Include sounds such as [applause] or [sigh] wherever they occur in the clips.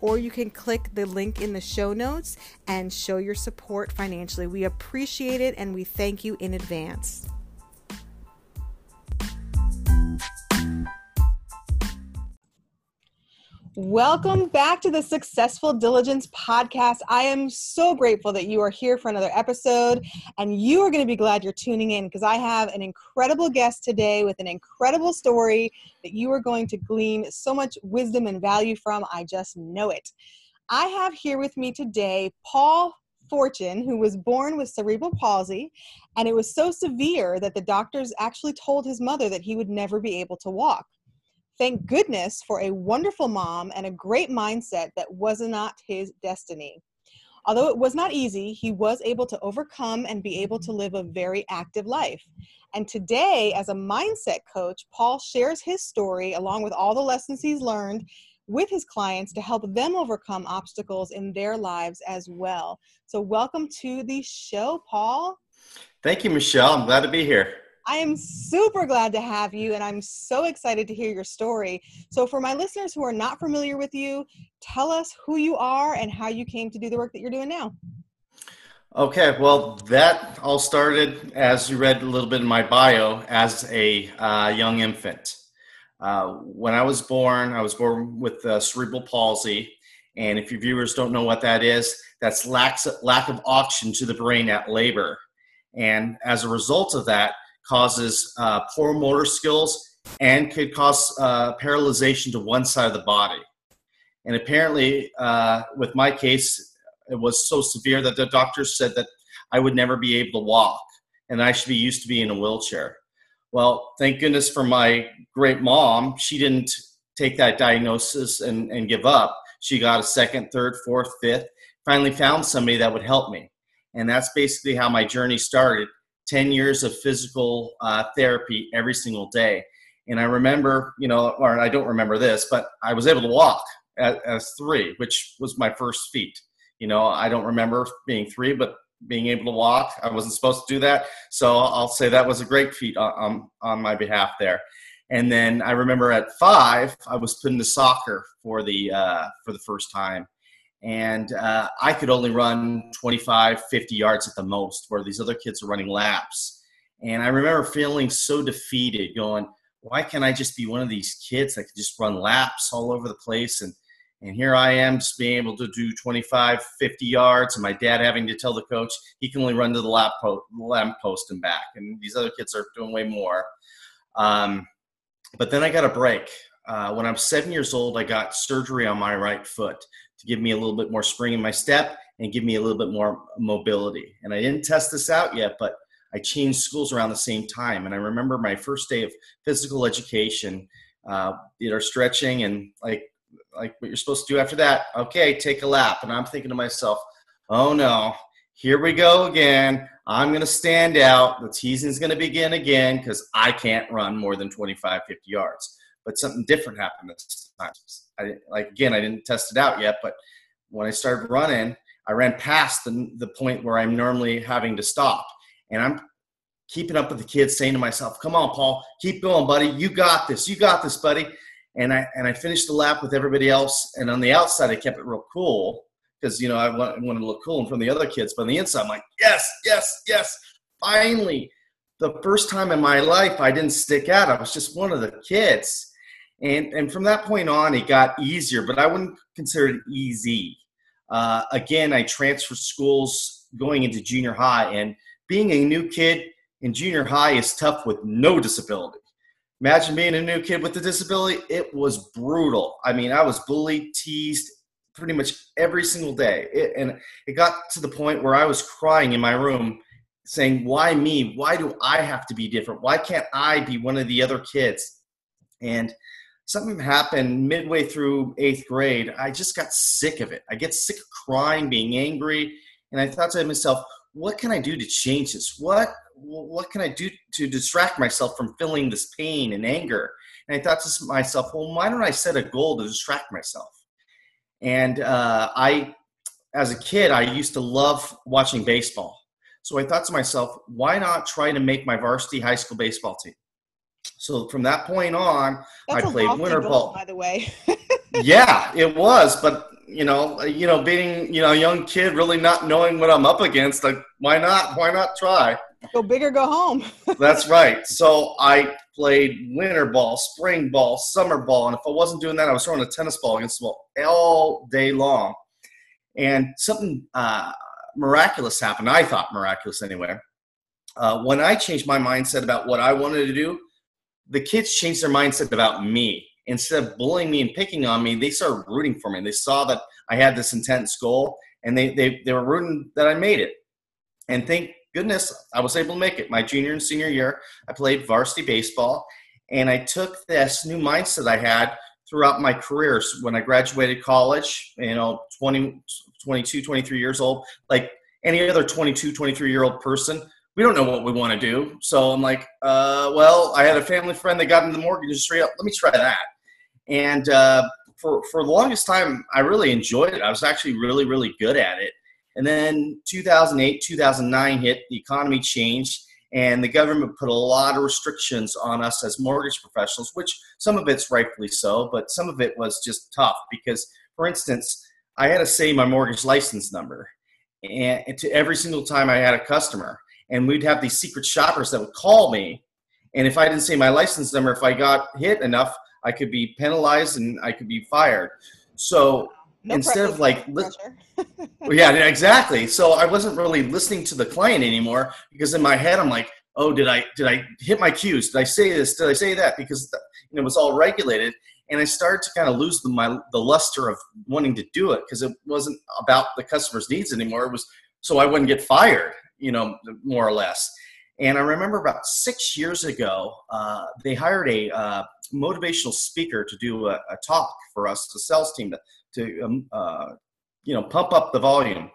or you can click the link in the show notes and show your support financially. We appreciate it and we thank you in advance Welcome back to the Successful Diligence Podcast. I am so grateful that you are here for another episode, and you are going to be glad you're tuning in because I have an incredible guest today with an incredible story that you are going to glean so much wisdom and value from. I just know it. I have here with me today Paul Forchione, who was born with cerebral palsy, and it was so severe that the doctors actually told his mother that he would never be able to walk. Thank goodness for a wonderful mom and a great mindset that was not his destiny. Although it was not easy, he was able to overcome and be able to live a very active life. And today, as a mindset coach, Paul shares his story along with all the lessons he's learned with his clients to help them overcome obstacles in their lives as well. So, welcome to the show, Paul. Thank you, Michelle. I'm glad to be here. I am super glad to have you, and I'm so excited to hear your story. So, for my listeners who are not familiar with you, tell us who you are and how you came to do the work that you're doing now. Okay, well, that all started, as you read a little bit in my bio, as a uh, young infant. Uh, when I was born, I was born with uh, cerebral palsy. And if your viewers don't know what that is, that's lack, lack of oxygen to the brain at labor. And as a result of that, causes uh, poor motor skills and could cause uh, paralyzation to one side of the body. And apparently, uh, with my case, it was so severe that the doctors said that I would never be able to walk and I should be used to being in a wheelchair. Well, thank goodness for my great mom. She didn't take that diagnosis and, and give up. She got a second, third, fourth, fifth, finally found somebody that would help me. And that's basically how my journey started 10 years of physical uh, therapy every single day. And I remember, you know, or I don't remember this, but I was able to walk at, as three, which was my first feat. You know, I don't remember being three, but being able to walk, I wasn't supposed to do that. So I'll say that was a great feat on, on my behalf there. And then I remember at five, I was put into soccer for the uh, for the first time, and uh, I could only run 25, 50 yards at the most, where these other kids are running laps. And I remember feeling so defeated, going, "Why can't I just be one of these kids that can just run laps all over the place?" And and here I am, just being able to do 25, 50 yards, and my dad having to tell the coach he can only run to the lap, po- post and back, and these other kids are doing way more. Um, but then I got a break. uh, when I'm seven years old, I got surgery on my right foot to give me a little bit more spring in my step and give me a little bit more mobility. And I didn't test this out yet, but I changed schools around the same time. And I remember my first day of physical education, uh, did our stretching and like like what you're supposed to do after that. Okay, take a lap. And I'm thinking to myself, oh no, here we go again. I'm going to stand out. The teasing's going to begin again because I can't run more than 25, 50 yards. But something different happened this time. I, like again, I didn't test it out yet, but when I started running, I ran past the, the point where I'm normally having to stop. And I'm keeping up with the kids, saying to myself, come on, Paul, keep going, buddy. You got this. You got this, buddy. And I, and I finished the lap with everybody else. And on the outside, I kept it real cool because, you know, I want, I wanted to look cool in front of the other kids. But on the inside, I'm like, yes, yes, yes. Finally, the first time in my life, I didn't stick out. I was just one of the kids. And, and from that point on, it got easier, but I wouldn't consider it easy. Uh, again, I transferred schools going into junior high, and being a new kid in junior high is tough with no disability. Imagine being a new kid with a disability. It was brutal. I mean, I was bullied, teased pretty much every single day. It, and it got to the point where I was crying in my room saying, Why me? Why do I have to be different? Why can't I be one of the other kids? And something happened midway through eighth grade. I just got sick of it. I get sick of crying, being angry. And I thought to myself, what can I do to change this? What what can I do to distract myself from feeling this pain and anger? And I thought to myself, well, why don't I set a goal to distract myself? And uh, I, as a kid, I used to love watching baseball. So I thought to myself, why not try to make my varsity high school baseball team? So from that point on, That's I played winter ball. By the way. [laughs] yeah, it was, but you know, you know, being you know a young kid, really not knowing what I'm up against, like why not? Why not try? Go big or go home. [laughs] That's right. So I played winter ball, spring ball, summer ball, and if I wasn't doing that, I was throwing a tennis ball against the wall all day long. And something uh, miraculous happened. I thought miraculous anyway. Uh, when I changed my mindset about what I wanted to do, the kids changed their mindset about me. Instead of bullying me and picking on me, they started rooting for me. They saw that I had this intense goal, and they they, they were rooting that I made it. And thank goodness I was able to make it. My junior and senior year, I played varsity baseball, and I took this new mindset I had throughout my careers. When I graduated college, you know, 20, 22, 23 years old, like any other 22, 23 year old person, we don't know what we want to do. So I'm like, uh, well, I had a family friend that got into the mortgage industry. Let me try that. And uh, for for the longest time, I really enjoyed it. I was actually really really good at it. And then 2008, 2009 hit. The economy changed, and the government put a lot of restrictions on us as mortgage professionals. Which some of it's rightfully so, but some of it was just tough because, for instance, I had to say my mortgage license number, and to every single time I had a customer and we'd have these secret shoppers that would call me. And if i didn't say my license number if i got hit enough i could be penalized and i could be fired. So no instead of like li- [laughs] yeah exactly. So i wasn't really listening to the client anymore because in my head i'm like oh did i did i hit my cues? Did i say this? Did i say that? Because you know, it was all regulated. And i started to kind of lose the, my the luster of wanting to do it because it wasn't about the customer's needs anymore. It was so i wouldn't get fired you know, more or less. And I remember about six years ago, uh, they hired a uh, motivational speaker to do a, a, talk for us, the sales team, to, to um, uh, you know, pump up the volume.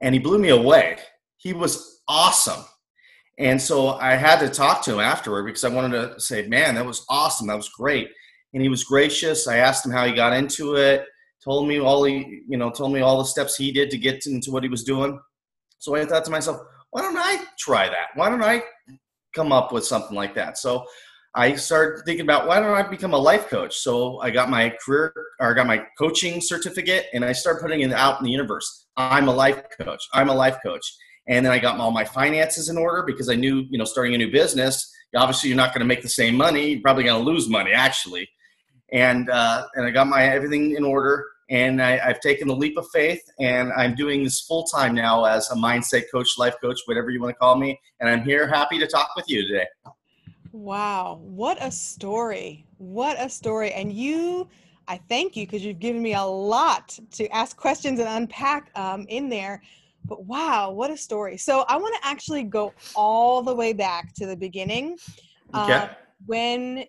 And he blew me away. He was awesome. And so I had to talk to him afterward because I wanted to say, man, that was awesome. That was great. And he was gracious. I asked him how he got into it, told me all he, you know, told me all the steps he did to get into what he was doing. So I thought to myself, why don't I try that? Why don't I come up with something like that? So I started thinking about why don't I become a life coach? So I got my career or I got my coaching certificate and I started putting it out in the universe. I'm a life coach. I'm a life coach. And then I got all my finances in order because I knew, you know, starting a new business, obviously you're not going to make the same money. You're probably going to lose money actually. And uh, and I got my everything in order and I, have taken the leap of faith and i'm doing this full time now as a mindset coach life coach whatever you want to call me and i'm here happy to talk with you today Wow, what a story. What a story. And you, I thank you because you've given me a lot to ask questions and unpack um, in there. But wow, what a story. So I want to actually go all the way back to the beginning. Okay. Uh, when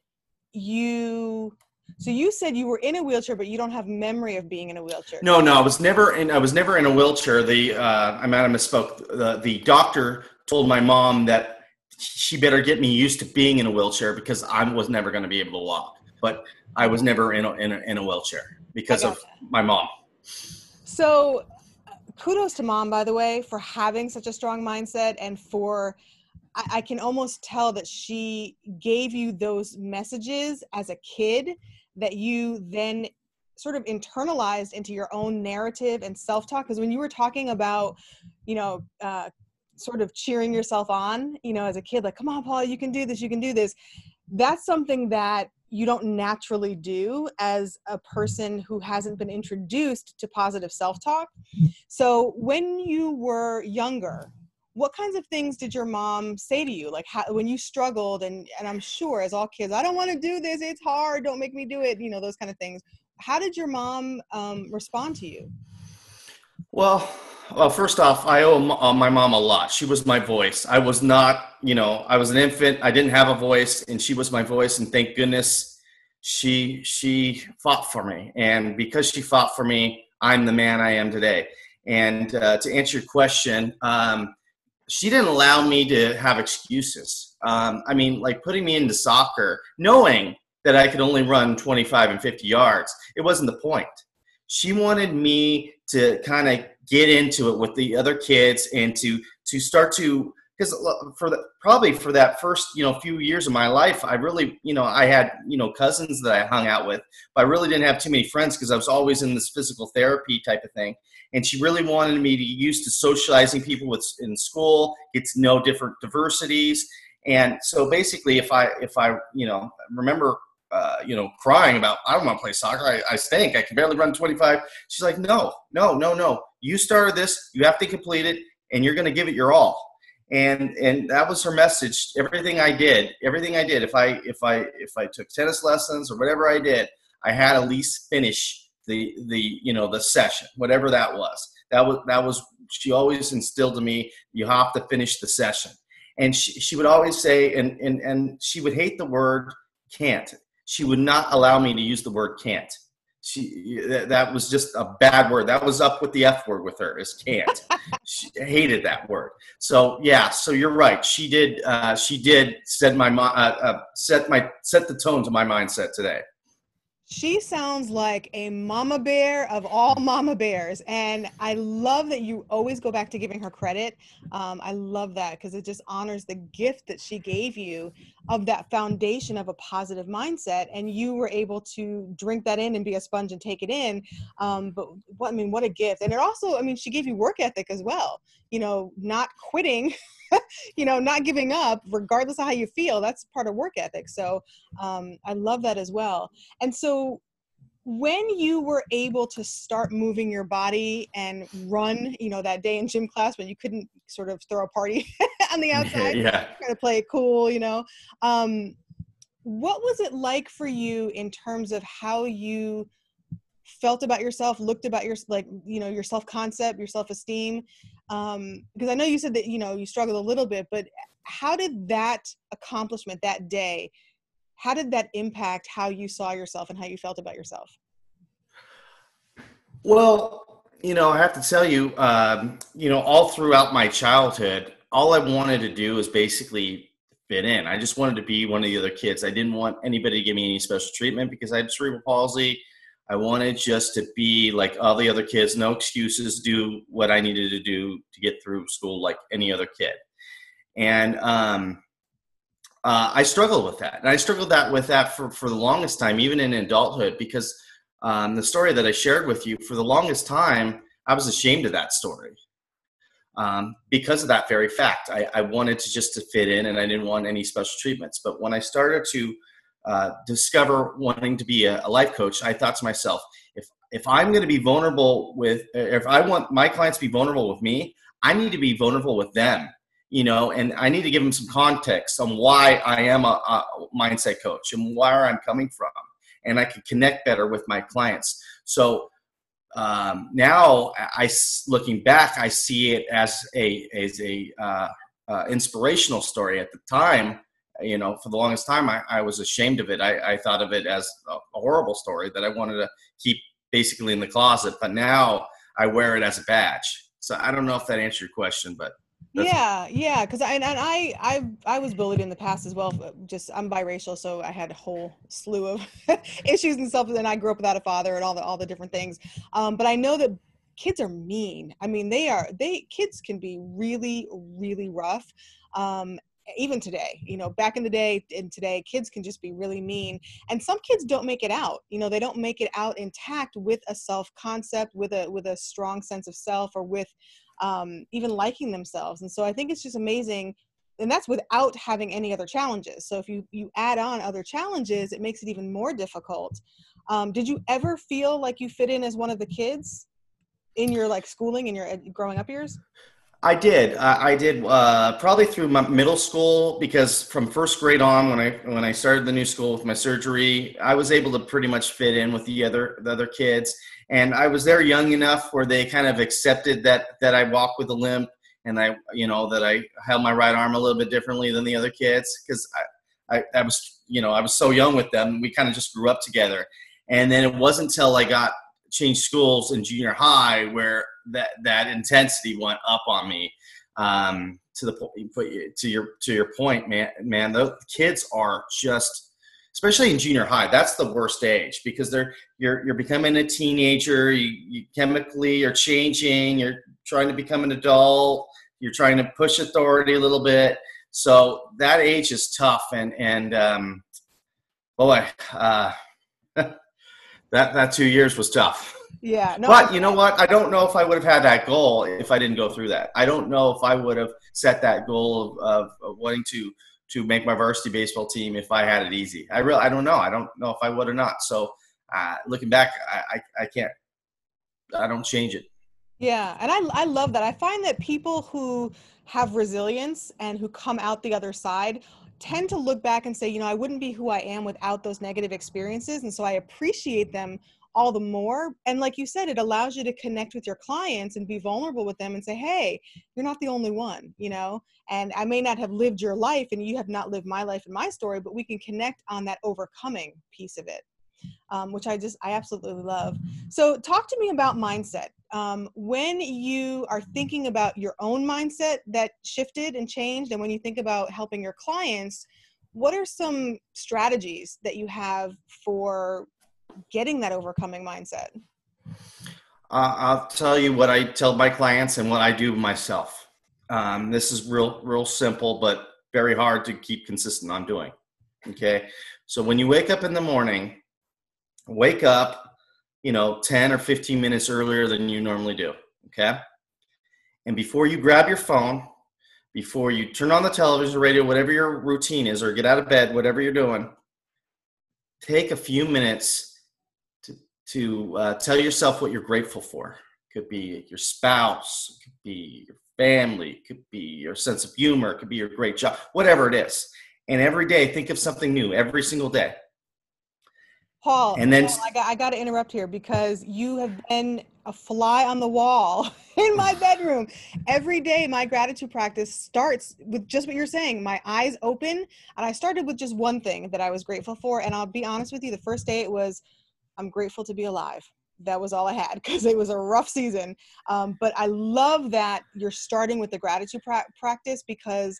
you so you said you were in a wheelchair, but you don't have memory of being in a wheelchair. No, no, I was never in. I was never in a wheelchair. The uh, I might have misspoke. The the doctor told my mom that she better get me used to being in a wheelchair because I was never going to be able to walk. But I was never in a, in a, in a wheelchair because of my mom. So kudos to mom, by the way, for having such a strong mindset and for I can almost tell that she gave you those messages as a kid that you then sort of internalized into your own narrative and self-talk? Because when you were talking about you know uh, sort of cheering yourself on you know as a kid like come on paul you can do this you can do this that's something that you don't naturally do as a person who hasn't been introduced to positive self-talk. So when you were younger what kinds of things did your mom say to you? Like how, when you struggled and and i'm sure as all kids i don't want to do this it's hard don't make me do it you know those kind of things. How did your mom um, respond to you? Well well first off i owe uh, my mom a lot. She was my voice. I was not you know i was an infant. I didn't have a voice and she was my voice and thank goodness she she fought for me. And because she fought for me i'm the man i am today. And uh, to answer your question um, she didn't allow me to have excuses. Um, I mean, like putting me into soccer, knowing that I could only run 25 and 50 yards, it wasn't the point. She wanted me to kind of get into it with the other kids and to to start to because for the probably for that first you know few years of my life i really you know i had you know cousins that i hung out with but i really didn't have too many friends because i was always in this physical therapy type of thing and she really wanted me to used to socializing people with in school get to know different diversities and so basically if i if i you know remember uh, you know, crying about, I don't want to play soccer. I, I stink. I can barely run 25. She's like, no, no, no, no. You started this. You have to complete it, and you're going to give it your all and and that was her message everything i did everything i did. If i if i if i took tennis lessons or whatever i did i had at least finish the the you know the session whatever that was. That was that was she always instilled to me you have to finish the session. And she, she would always say and and and she would hate the word can't. She would not allow me to use the word can't she that was just a bad word. That was up with the F word with her is can't. [laughs] she hated that word. So yeah, so you're right. She did. Uh, she did set my uh, uh, set my set the tone to my mindset today she sounds like a mama bear of all mama bears and i love that you always go back to giving her credit um, i love that because it just honors the gift that she gave you of that foundation of a positive mindset and you were able to drink that in and be a sponge and take it in um, but what i mean what a gift and it also i mean she gave you work ethic as well you know not quitting [laughs] you know, not giving up, regardless of how you feel. That's part of work ethic. So um, I love that as well. And so when you were able to start moving your body and run, you know, that day in gym class when you couldn't sort of throw a party [laughs] on the [laughs] outside, yeah, try to play it cool, you know, um, what was it like for you in terms of how you felt about yourself, looked about your like, you know, your self concept, your self esteem, um because i know you said that you know you struggled a little bit but how did that accomplishment that day how did that impact how you saw yourself and how you felt about yourself? Well you know i have to tell you um, you know all throughout my childhood all i wanted to do was basically fit in. I just wanted to be one of the other kids. I didn't want anybody to give me any special treatment because i had cerebral palsy. I wanted just to be like all the other kids, no excuses, do what I needed to do to get through school like any other kid. And um, uh, I struggled with that. And I struggled that with that for, for the longest time, even in adulthood, because um, the story that I shared with you, for the longest time, I was ashamed of that story. Um, because of that very fact, I, I wanted to just to fit in and I didn't want any special treatments. But when I started to uh, discover wanting to be a, a, life coach, I thought to myself, if if I'm going to be vulnerable with, if I want my clients to be vulnerable with me, I need to be vulnerable with them you know, and I need to give them some context on why I am a, a mindset coach and where I'm coming from, and I can connect better with my clients. So um, now, I looking back, I see it as a as a uh, uh, inspirational story. At the time, you know, for the longest time, I, I was ashamed of it. I, I, thought of it as a, a horrible story that I wanted to keep basically in the closet. But now I wear it as a badge. So I don't know if that answered your question, but yeah yeah because I, and I i i was bullied in the past as well just i'm biracial so i had a whole slew of [laughs] issues and stuff and i grew up without a father and all the all the different things. Um, but i know that kids are mean. I mean they are they kids can be really really rough um, even today you know back in the day and today kids can just be really mean and some kids don't make it out you know they don't make it out intact with a self concept with a with a strong sense of self or with um, even liking themselves. And so I think it's just amazing. And that's without having any other challenges. So if you, you add on other challenges, it makes it even more difficult. Um, did you ever feel like you fit in as one of the kids in your like schooling in your growing up years? I did. I, I did uh, probably through middle school because from first grade on, when I when I started the new school with my surgery, I was able to pretty much fit in with the other the other kids and I was there young enough where they kind of accepted that that I walk with a limp and I you know that I held my right arm a little bit differently than the other kids because I, I, I was you know I was so young with them we kind of just grew up together and then it wasn't until I got changed schools in junior high where that that intensity went up on me um, to the point to your to your point man man the kids are just especially in junior high that's the worst age because they're you're you're becoming a teenager you, you chemically are changing you're trying to become an adult you're trying to push authority a little bit. So that age is tough and and um boy uh [laughs] that that two years was tough [laughs] yeah no, but you know what i don't know if i would have had that goal if i didn't go through that i don't know if i would have set that goal of, of, wanting to to make my varsity baseball team if I had it easy. I really, I don't know. I don't know if I would or not. So uh, looking back, I, I, I can't, I don't change it. Yeah. And I, I love that. I find that people who have resilience and who come out the other side tend to look back and say, you know, I wouldn't be who I am without those negative experiences. And so I appreciate them all the more. And like you said, it allows you to connect with your clients and be vulnerable with them and say, hey, you're not the only one, you know? And I may not have lived your life and you have not lived my life and my story, but we can connect on that overcoming piece of it. Um, which I just I absolutely love. So talk to me about mindset. Um, when you are thinking about your own mindset that shifted and changed, and when you think about helping your clients, what are some strategies that you have for getting that overcoming mindset? Uh, I'll tell you what I tell my clients and what I do myself. Um, this is real, real simple, but very hard to keep consistent on doing. Okay. So when you wake up in the morning, wake up, you know, 10 or 15 minutes earlier than you normally do. Okay. And before you grab your phone, before you turn on the television, radio, whatever your routine is, or get out of bed, whatever you're doing, take a few minutes to uh, tell yourself what you're grateful for. It could be your spouse, it could be your family, it could be your sense of humor, it could be your great job, whatever it is. And every day, think of something new every single day. Paul, and then Paul, I, got, I got to interrupt here because you have been a fly on the wall [laughs] in my bedroom. Every day, my gratitude practice starts with just what you're saying my eyes open. And I started with just one thing that I was grateful for. And I'll be honest with you, the first day it was I'm grateful to be alive. That was all I had [laughs] because it was a rough season. Um, but I love that you're starting with the gratitude pra- practice because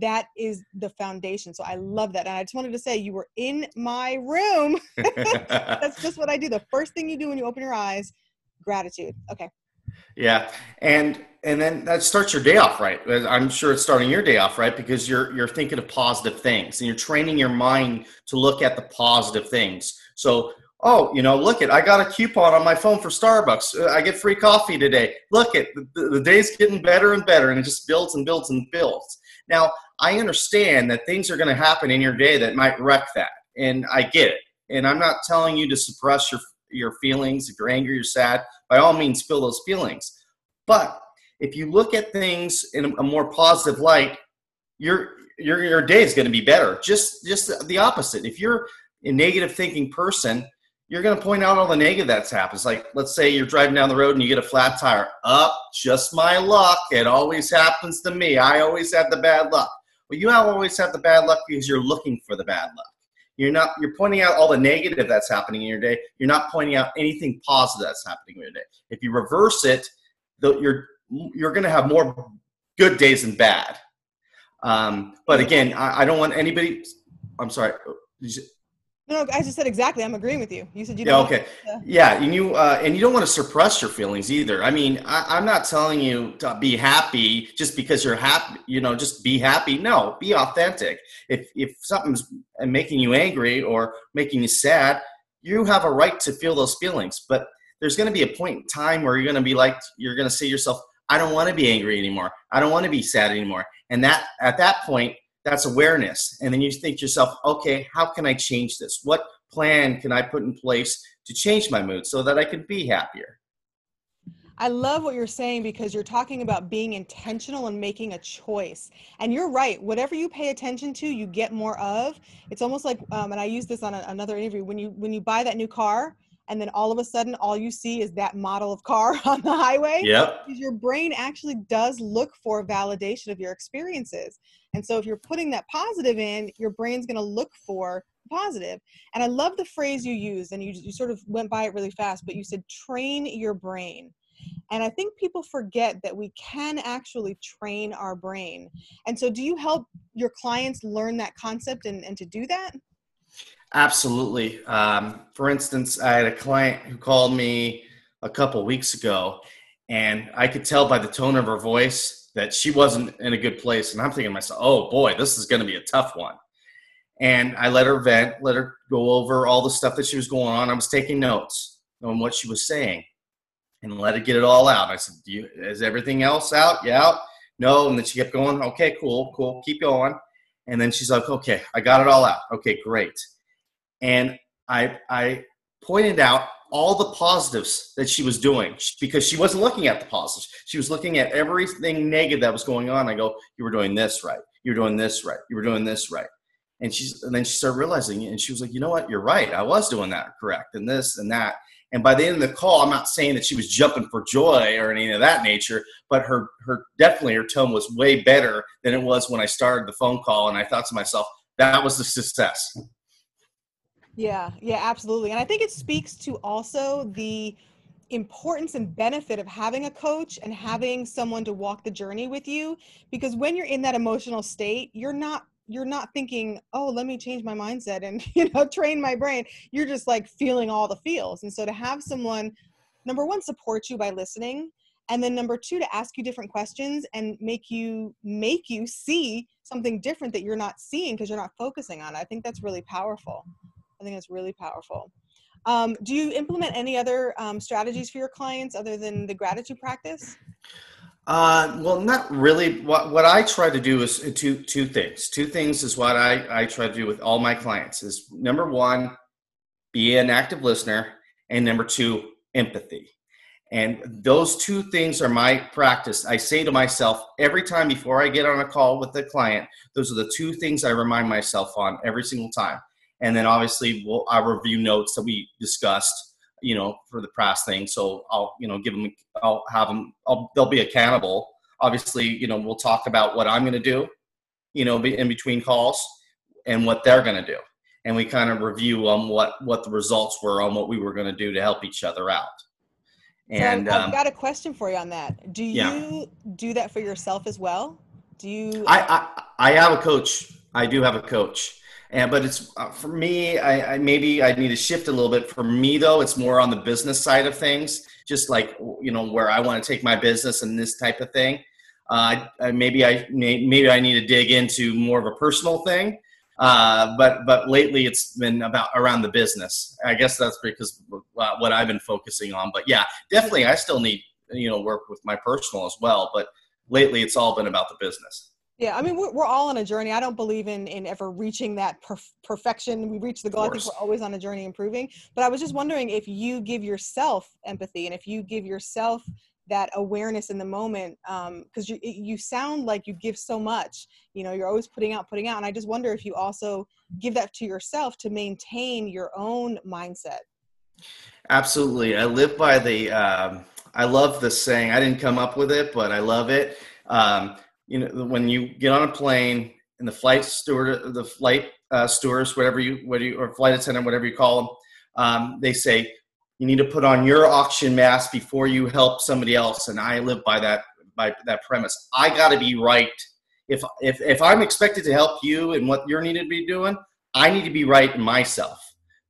that is the foundation. So I love that. And I just wanted to say you were in my room. [laughs] That's just what I do. The first thing you do when you open your eyes, gratitude. Okay. Yeah. And and then that starts your day off right. I'm sure it's starting your day off right because you're you're thinking of positive things and you're training your mind to look at the positive things. So oh, you know, look at I got a coupon on my phone for Starbucks. Uh, I get free coffee today. Look at the, the day's getting better and better, and it just builds and builds and builds. Now, I understand that things are going to happen in your day that might wreck that, and I get it. And I'm not telling you to suppress your your feelings. If you're angry, you're sad. By all means, feel those feelings. But if you look at things in a more positive light, your your your day is going to be better. Just just the opposite. If you're a negative thinking person, you're going to point out all the negative that's happens. Like, let's say you're driving down the road and you get a flat tire. Up, just my luck. It always happens to me. I always have the bad luck. Well, you always have the bad luck because you're looking for the bad luck. You're not. You're pointing out all the negative that's happening in your day. You're not pointing out anything positive that's happening in your day. If you reverse it, you're you're going to have more good days than bad. Um, but again, I, I, don't want anybody. I'm sorry. No, I just said exactly. I'm agreeing with you. You said you. Yeah. Okay. To- yeah, and you uh, and you don't want to suppress your feelings either. I mean, I, am not telling you to be happy just because you're happy. You know, just be happy. No, be authentic. If if something's making you angry or making you sad, you have a right to feel those feelings. But there's going to be a point in time where you're going to be like, you're going to say to yourself, I don't want to be angry anymore. I don't want to be sad anymore. And that at that point, that's awareness. And then you think to yourself, okay, how can I change this? What plan can I put in place to change my mood so that I can be happier? I love what you're saying because you're talking about being intentional and making a choice. And you're right. Whatever you pay attention to, you get more of. It's almost like, um, and I use this on a, another interview. When you when you buy that new car, and then all of a sudden all you see is that model of car [laughs] on the highway yep. your brain actually does look for validation of your experiences. And so if you're putting that positive in your brain's going to look for positive. And i love the phrase you used and you, you sort of went by it really fast but you said train your brain. And i think people forget that we can actually train our brain. And so do you help your clients learn that concept and, and to do that Absolutely. Um, for instance, I had a client who called me a couple weeks ago, and I could tell by the tone of her voice that she wasn't in a good place. And I'm thinking to myself, oh boy, this is going to be a tough one. And I let her vent, let her go over all the stuff that she was going on. I was taking notes on what she was saying and let her get it all out. I said, you, Is everything else out? Yeah, out. No. And then she kept going, Okay, cool, cool, keep going. And then she's like, Okay, I got it all out. Okay, great and I I pointed out all the positives that she was doing because she wasn't looking at the positives. She was looking at everything negative that was going on. I go, you were doing this right. You were doing this right. You were doing this right. And she's and then she started realizing it and she was like, you know what, you're right. I was doing that correct and this and that. And by the end of the call, I'm not saying that she was jumping for joy or anything of that nature, but her her definitely her tone was way better than it was when I started the phone call. And I thought to myself, that was the success. Yeah, yeah, absolutely. And I think it speaks to also the importance and benefit of having a coach and having someone to walk the journey with you because when you're in that emotional state, you're not you're not thinking, "Oh, let me change my mindset and, [laughs] you know, train my brain." You're just like feeling all the feels. And so to have someone number 1 support you by listening and then number 2 to ask you different questions and make you make you see something different that you're not seeing because you're not focusing on it. I think that's really powerful. I think it's really powerful. Um, do you implement any other um, strategies for your clients other than the gratitude practice? Uh, well, not really. What what I try to do is two two things. Two things is what I I try to do with all my clients. Is number one, be an active listener, and number two, empathy. And those two things are my practice. I say to myself every time before I get on a call with the client, those are the two things I remind myself on every single time and then obviously we'll I review notes that we discussed, you know, for the press thing. So I'll you know give them, I'll have them, I'll, they'll be accountable. Obviously, you know, we'll talk about what I'm going to do, you know, in between calls, and what they're going to do, and we kind of review on what what the results were on what we were going to do to help each other out. And so I've um, got a question for you on that. Do you yeah. do that for yourself as well? Do you? I, I I have a coach. I do have a coach and but it's uh, for me. I, I, maybe I need to shift a little bit. For me though, it's more on the business side of things. Just like you know where I want to take my business and this type of thing. Uh, maybe I maybe I need to dig into more of a personal thing. Uh, but but lately it's been about around the business. I guess that's because what I've been focusing on. But yeah, definitely I still need you know work with my personal as well. But lately it's all been about the business. Yeah, I mean, we're, we're all on a journey. I don't believe in in ever reaching that perf- perfection. We reach the goal. I think we're always on a journey improving. But I was just wondering if you give yourself empathy and if you give yourself that awareness in the moment because um, you you sound like you give so much you know you're always putting out putting out and i just wonder if you also give that to yourself to maintain your own mindset absolutely i live by the um, i love the saying i didn't come up with it but i love it um, you know when you get on a plane and the flight steward the flight uh, stewardess whatever you whatever you or flight attendant whatever you call them um, they say you need to put on your oxygen mask before you help somebody else. And i live by that by that premise. I got to be right. If if if i'm expected to help you and what you're needed to be doing i need to be right myself.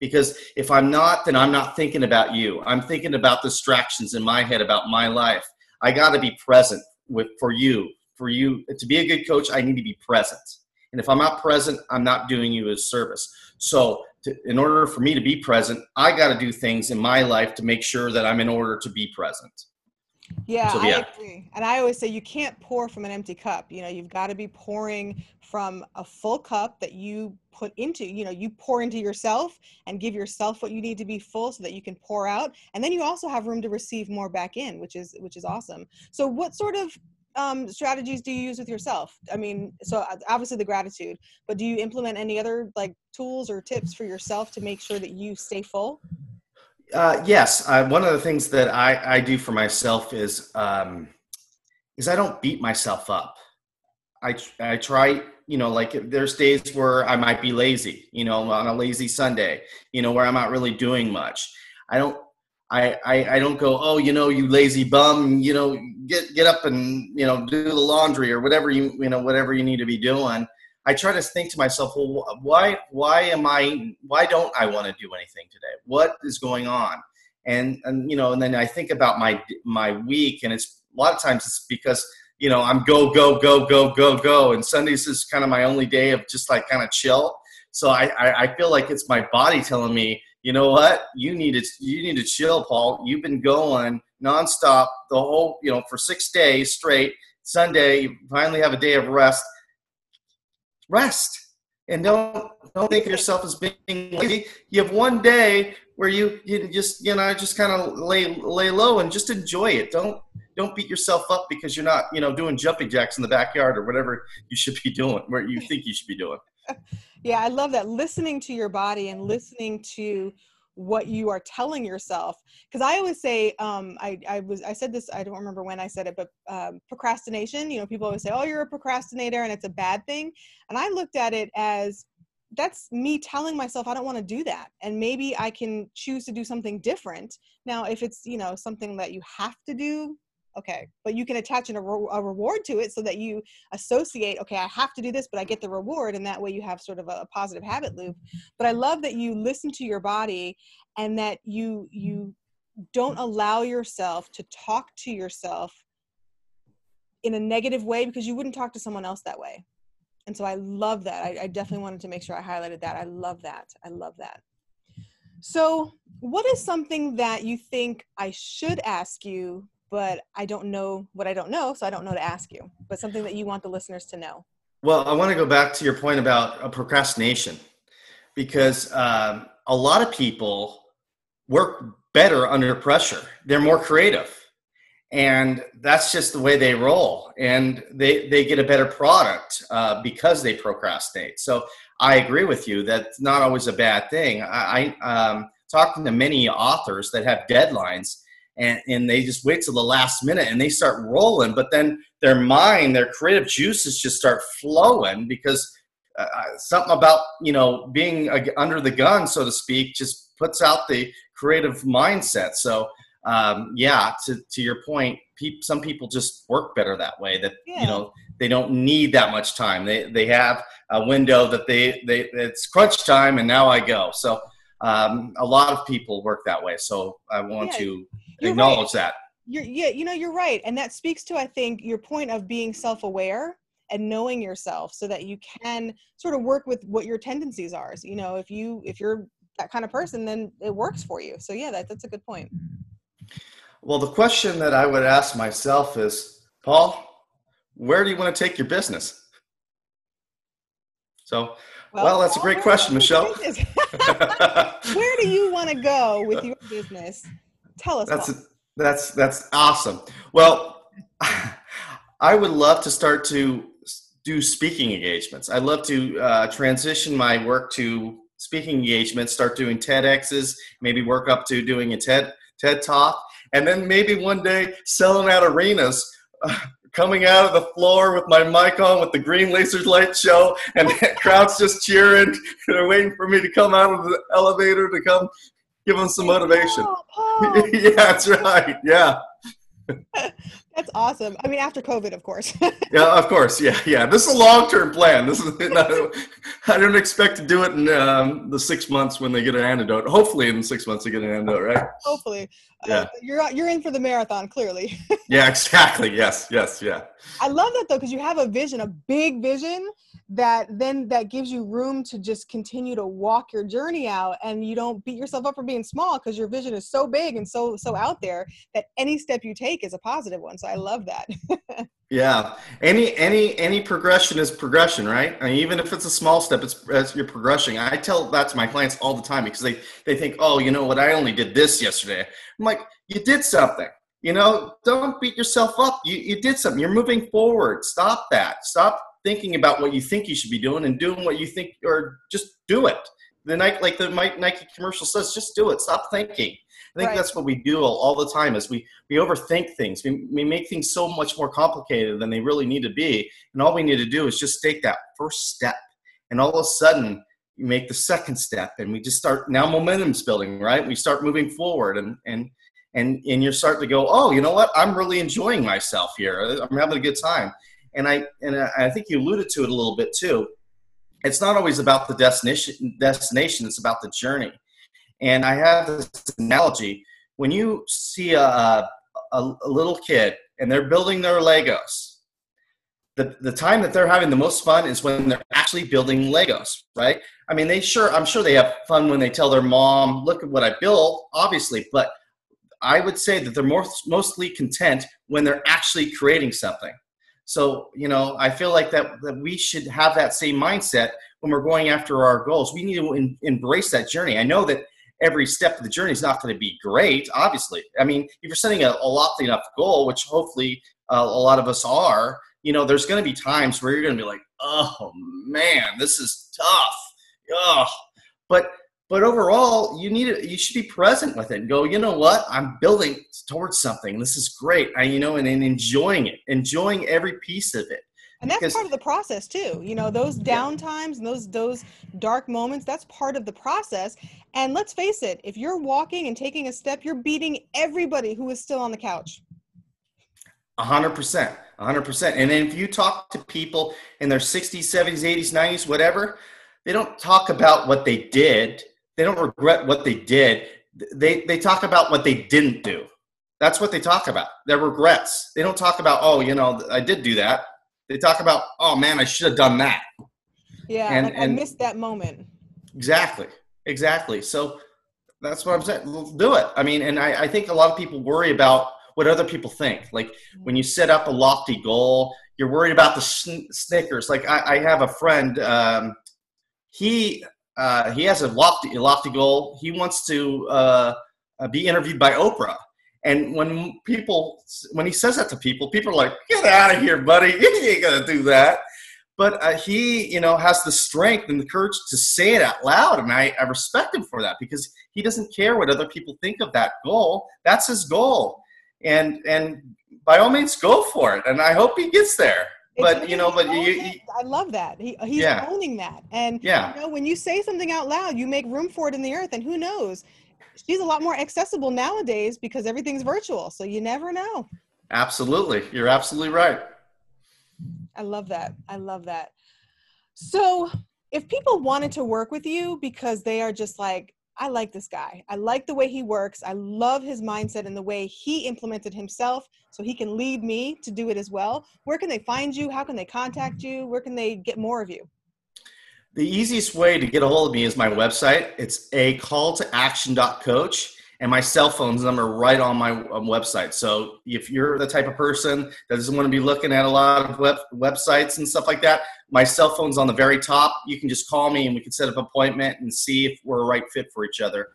Because if i'm not then i'm not thinking about you. I'm thinking about distractions in my head about my life. I got to be present with for you for you to be a good coach i need to be present and if i'm not present i'm not doing you a service so to, in order for me to be present, I got to do things in my life to make sure that I'm in order to be present. Yeah, so, yeah, I agree. And I always say you can't pour from an empty cup. You know, you've got to be pouring from a full cup that you put into, you know, you pour into yourself and give yourself what you need to be full so that you can pour out. And then you also have room to receive more back in, which is which is awesome. So what sort of um, strategies do you use with yourself? I mean, so uh, obviously the gratitude, but do you implement any other like tools or tips for yourself to make sure that you stay full? Uh, yes, uh, one of the things that I, I do for myself is um, is I don't beat myself up. I I try, you know, like there's days where I might be lazy, you know, on a lazy Sunday, you know, where I'm not really doing much. I don't I, I, I don't go, oh, you know, you lazy bum, you know, get get up and you know do the laundry or whatever you you know whatever you need to be doing. I try to think to myself, well, why why am I why don't I want to do anything today? What is going on? And and you know, and then I think about my my week, and it's a lot of times it's because you know I'm go go go go go go, and Sundays is kind of my only day of just like kind of chill. So I, I I feel like it's my body telling me you know what? You need to you need to chill, Paul. You've been going nonstop the whole, you know, for six days straight. Sunday, you finally have a day of rest. Rest. And don't don't think of yourself as being lazy. You have one day where you you just you know just kind of lay lay low and just enjoy it. Don't don't beat yourself up because you're not you know doing jumping jacks in the backyard or whatever you should be doing, where you [laughs] think you should be doing. Yeah, I love that. Listening to your body and listening to what you are telling yourself. Because i always say um, I, I was i said this i don't remember when i said it but um, procrastination you know people always say oh you're a procrastinator and it's a bad thing. And i looked at it as that's me telling myself i don't want to do that and maybe i can choose to do something different. Now if it's you know something that you have to do okay but you can attach an, a, a reward to it so that you associate okay i have to do this but i get the reward and that way you have sort of a, a positive habit loop. But i love that you listen to your body and that you you don't allow yourself to talk to yourself in a negative way because you wouldn't talk to someone else that way. And so i love that. I, I definitely wanted to make sure i highlighted that. I love that. I love that. So what is something that you think i should ask you but I don't know what I don't know, so I don't know to ask you. But something that you want the listeners to know. Well, I want to go back to your point about uh, procrastination because um, a lot of people work better under pressure. They're more creative, and that's just the way they roll, and they they get a better product uh, because they procrastinate. So I agree with you. That's not always a bad thing. I, I um, talking to many authors that have deadlines and, and they just wait till the last minute and they start rolling but then their mind their creative juices just start flowing because uh, uh something about you know being under the gun so to speak just puts out the creative mindset so um, yeah to, to your point pe- some people just work better that way that yeah. you know they don't need that much time they they have a window that they they it's crunch time and now i go so um, a lot of people work that way so i want yeah. to you're acknowledge right. that. You're, yeah, you know, you're right. And that speaks to, I think, your point of being self aware and knowing yourself so that you can sort of work with what your tendencies are. So, you know, if you, if you're that kind of person, then it works for you. So, yeah, that, that's a good point. Well, the question that I would ask myself is, Paul, where do you want to take your business? So, well, well that's a great question, Michelle. [laughs] where do you want to go with [laughs] your business? Tell us. That's a, That's that's awesome. Well, [laughs] I would love to start to do speaking engagements. I'd love to uh, transition my work to speaking engagements, start doing TEDx's, maybe work up to doing a TED TED talk, and then maybe one day selling out arenas. Uh, [laughs] coming out of the floor with my mic on with the green laser light show and [laughs] the crowd's just cheering they're waiting for me to come out of the elevator to come give them some motivation [laughs] yeah that's right yeah [laughs] That's awesome. I mean, after COVID, of course. [laughs] yeah, of course. Yeah, yeah. This is a long-term plan. This is. Not, I don't expect to do it in um, the six months when they get an antidote. Hopefully, in six months they get an antidote, right? Hopefully. Uh, yeah. Uh, you're you're in for the marathon, clearly. yeah. Exactly. Yes. Yes. Yeah. I love that though, because you have a vision, a big vision that then that gives you room to just continue to walk your journey out and you don't beat yourself up for being small because your vision is so big and so so out there that any step you take is a positive one. So i love that. [laughs] Yeah. Any any any progression is progression right? I mean, even if it's a small step it's, you're progressing. I tell that to my clients all the time because they they think oh you know what? I only did this yesterday. I'm like you did something. You know? Don't beat yourself up. You, you did something. You're moving forward. Stop that. Stop thinking about what you think you should be doing and doing what you think, or just do it. The Nike, like the Nike commercial says, just do it. Stop thinking. I think right. that's what we do all, all, the time is we, we overthink things. We, we make things so much more complicated than they really need to be. And all we need to do is just take that first step. And all of a sudden, you make the second step and we just start now momentum's building, right? We start moving forward and, and, and, and you're starting to go, oh, you know what? I'm really enjoying myself here. I'm having a good time and I and I think you alluded to it a little bit too. It's not always about the destination. Destination. It's about the journey. And I have this analogy: when you see a, a, a little kid and they're building their Legos, the, the time that they're having the most fun is when they're actually building Legos, right? I mean, they sure, I'm sure they have fun when they tell their mom, look at what I built, obviously, but I would say that they're most, mostly content when they're actually creating something. So, you know, I feel like that, that we should have that same mindset when we're going after our goals. We need to in, embrace that journey. I know that every step of the journey is not going to be great, obviously. I mean, if you're setting a, a lofty enough goal, which hopefully uh, a lot of us are, you know, there's going to be times where you're going to be like, oh man, this is tough. Oh, but but overall you need it you should be present with it and go you know what? I'm building towards something. This is great. I you know and, and enjoying it enjoying every piece of it. And that's because, part of the process too. You know those down times and those those dark moments that's part of the process. And let's face it if you're walking and taking a step you're beating everybody who is still on the couch. 100% 100% and then if you talk to people in their 60s 70s 80s 90s whatever they don't talk about what they did they don't regret what they did. They they talk about what they didn't do. That's what they talk about. Their regrets. They don't talk about, oh, you know, I did do that. They talk about, oh man, I should have done that. Yeah, and, like and I missed that moment. Exactly. Exactly. So that's what I'm saying. Do it. I mean, and I, I think a lot of people worry about what other people think. Like when you set up a lofty goal, you're worried about the Snickers. Like I, I have a friend. Um, he uh, he has a lofty, lofty goal. He wants to uh, uh, be interviewed by Oprah. And when people, when he says that to people, people are like, "Get out of here, buddy! [laughs] You ain't gonna do that." But uh, he, you know, has the strength and the courage to say it out loud, and I, I respect him for that because he doesn't care what other people think of that goal. That's his goal, and and by all means, go for it. And I hope he gets there but you know, but you, you, I love that. He, he's yeah. owning that. And yeah. you know, when you say something out loud, you make room for it in the earth. And who knows? She's a lot more accessible nowadays because everything's virtual. So you never know. Absolutely. You're absolutely right. I love that. I love that. So if people wanted to work with you because they are just like, I like this guy. I like the way he works. I love his mindset and the way he implemented himself so he can lead me to do it as well. Where can they find you? How can they contact you? Where can they get more of you? The easiest way to get a hold of me is my website. It's a call to action.coach and my cell phone number right on my um, website. So if you're the type of person that doesn't want to be looking at a lot of web, websites and stuff like that, my cell phone's on the very top. You can just call me and we can set up an appointment and see if we're a right fit for each other.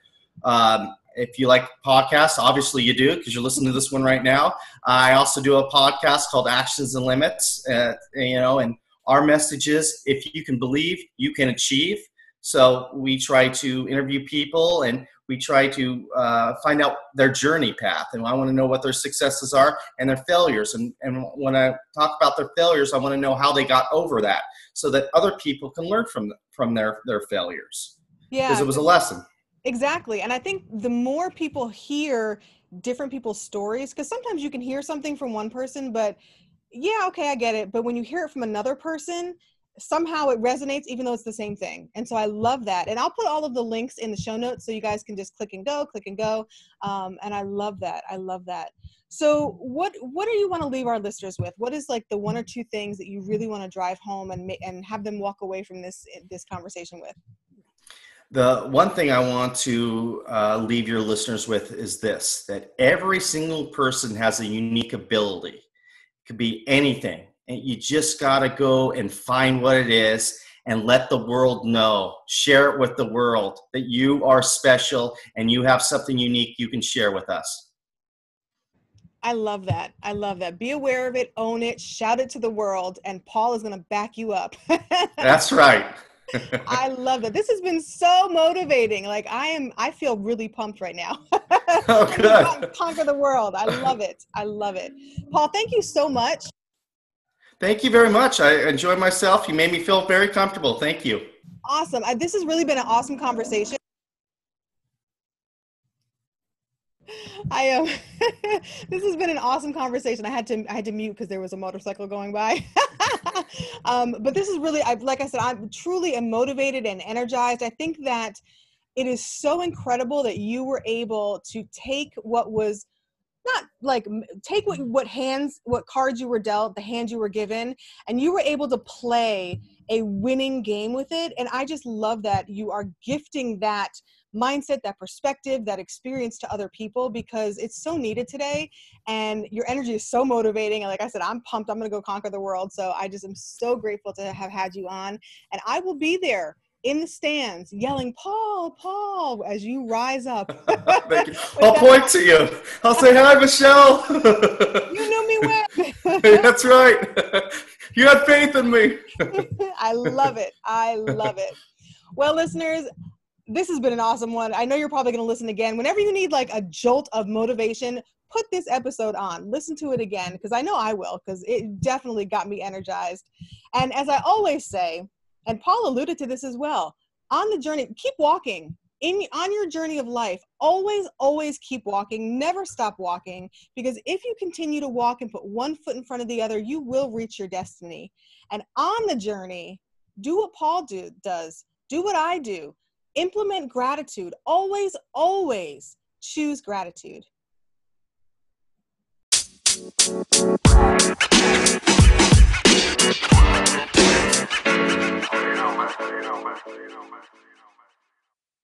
Um, if you like podcasts, obviously you do because you're listening to this one right now. I also do a podcast called Actions and Limits. Uh, you know, and our message is if you can believe, you can achieve. So we try to interview people and we try to uh, find out their journey path. And I want to know what their successes are and their failures. And, and when I talk about their failures, I want to know how they got over that so that other people can learn from, from their, their failures. Yeah. Because it was a lesson. Exactly. And I think the more people hear different people's stories, because sometimes you can hear something from one person, but yeah, okay, I get it. But when you hear it from another person, somehow it resonates even though it's the same thing. And so i love that. And i'll put all of the links in the show notes so you guys can just click and go click and go. Um, and i love that. I love that. So what what do you want to leave our listeners with? What is like the one or two things that you really want to drive home and and have them walk away from this this conversation with? The one thing i want to uh, leave your listeners with is this that every single person has a unique ability. It could be anything and you just got to go and find what it is and let the world know share it with the world that you are special and you have something unique you can share with us i love that i love that be aware of it own it shout it to the world and paul is going to back you up [laughs] that's right [laughs] I love that. This has been so motivating. Like I am, I feel really pumped right now. [laughs] oh, good. Conquer the world. I love it. I love it. Paul, thank you so much. Thank you very much. I enjoyed myself. You made me feel very comfortable. Thank you. Awesome. This has really been an awesome conversation. I am. Um, [laughs] this has been an awesome conversation. I had to I had to mute because there was a motorcycle going by. [laughs] um, but this is really, I, like I said, I'm truly motivated and energized. I think that it is so incredible that you were able to take what was not like take what what hands what cards you were dealt the hands you were given and you were able to play a winning game with it and i just love that you are gifting that mindset that perspective that experience to other people because it's so needed today and your energy is so motivating and like i said i'm pumped i'm going to go conquer the world so i just am so grateful to have had you on and i will be there in the stands yelling, Paul, Paul, as you rise up. [laughs] Thank you. [laughs] I'll point to you. I'll say, Hi, Michelle. [laughs] you know me well. That's right. You had faith in me. I love it. I love it. Well, listeners, this has been an awesome one. I know you're probably going to listen again. Whenever you need like a jolt of motivation, put this episode on. Listen to it again because I know I will because it definitely got me energized. And as I always say, and Paul alluded to this as well. On the journey, keep walking. In, on your journey of life, always, always keep walking. Never stop walking because if you continue to walk and put one foot in front of the other, you will reach your destiny. And on the journey, do what Paul do, does. Do what I do. Implement gratitude. Always, always choose gratitude. You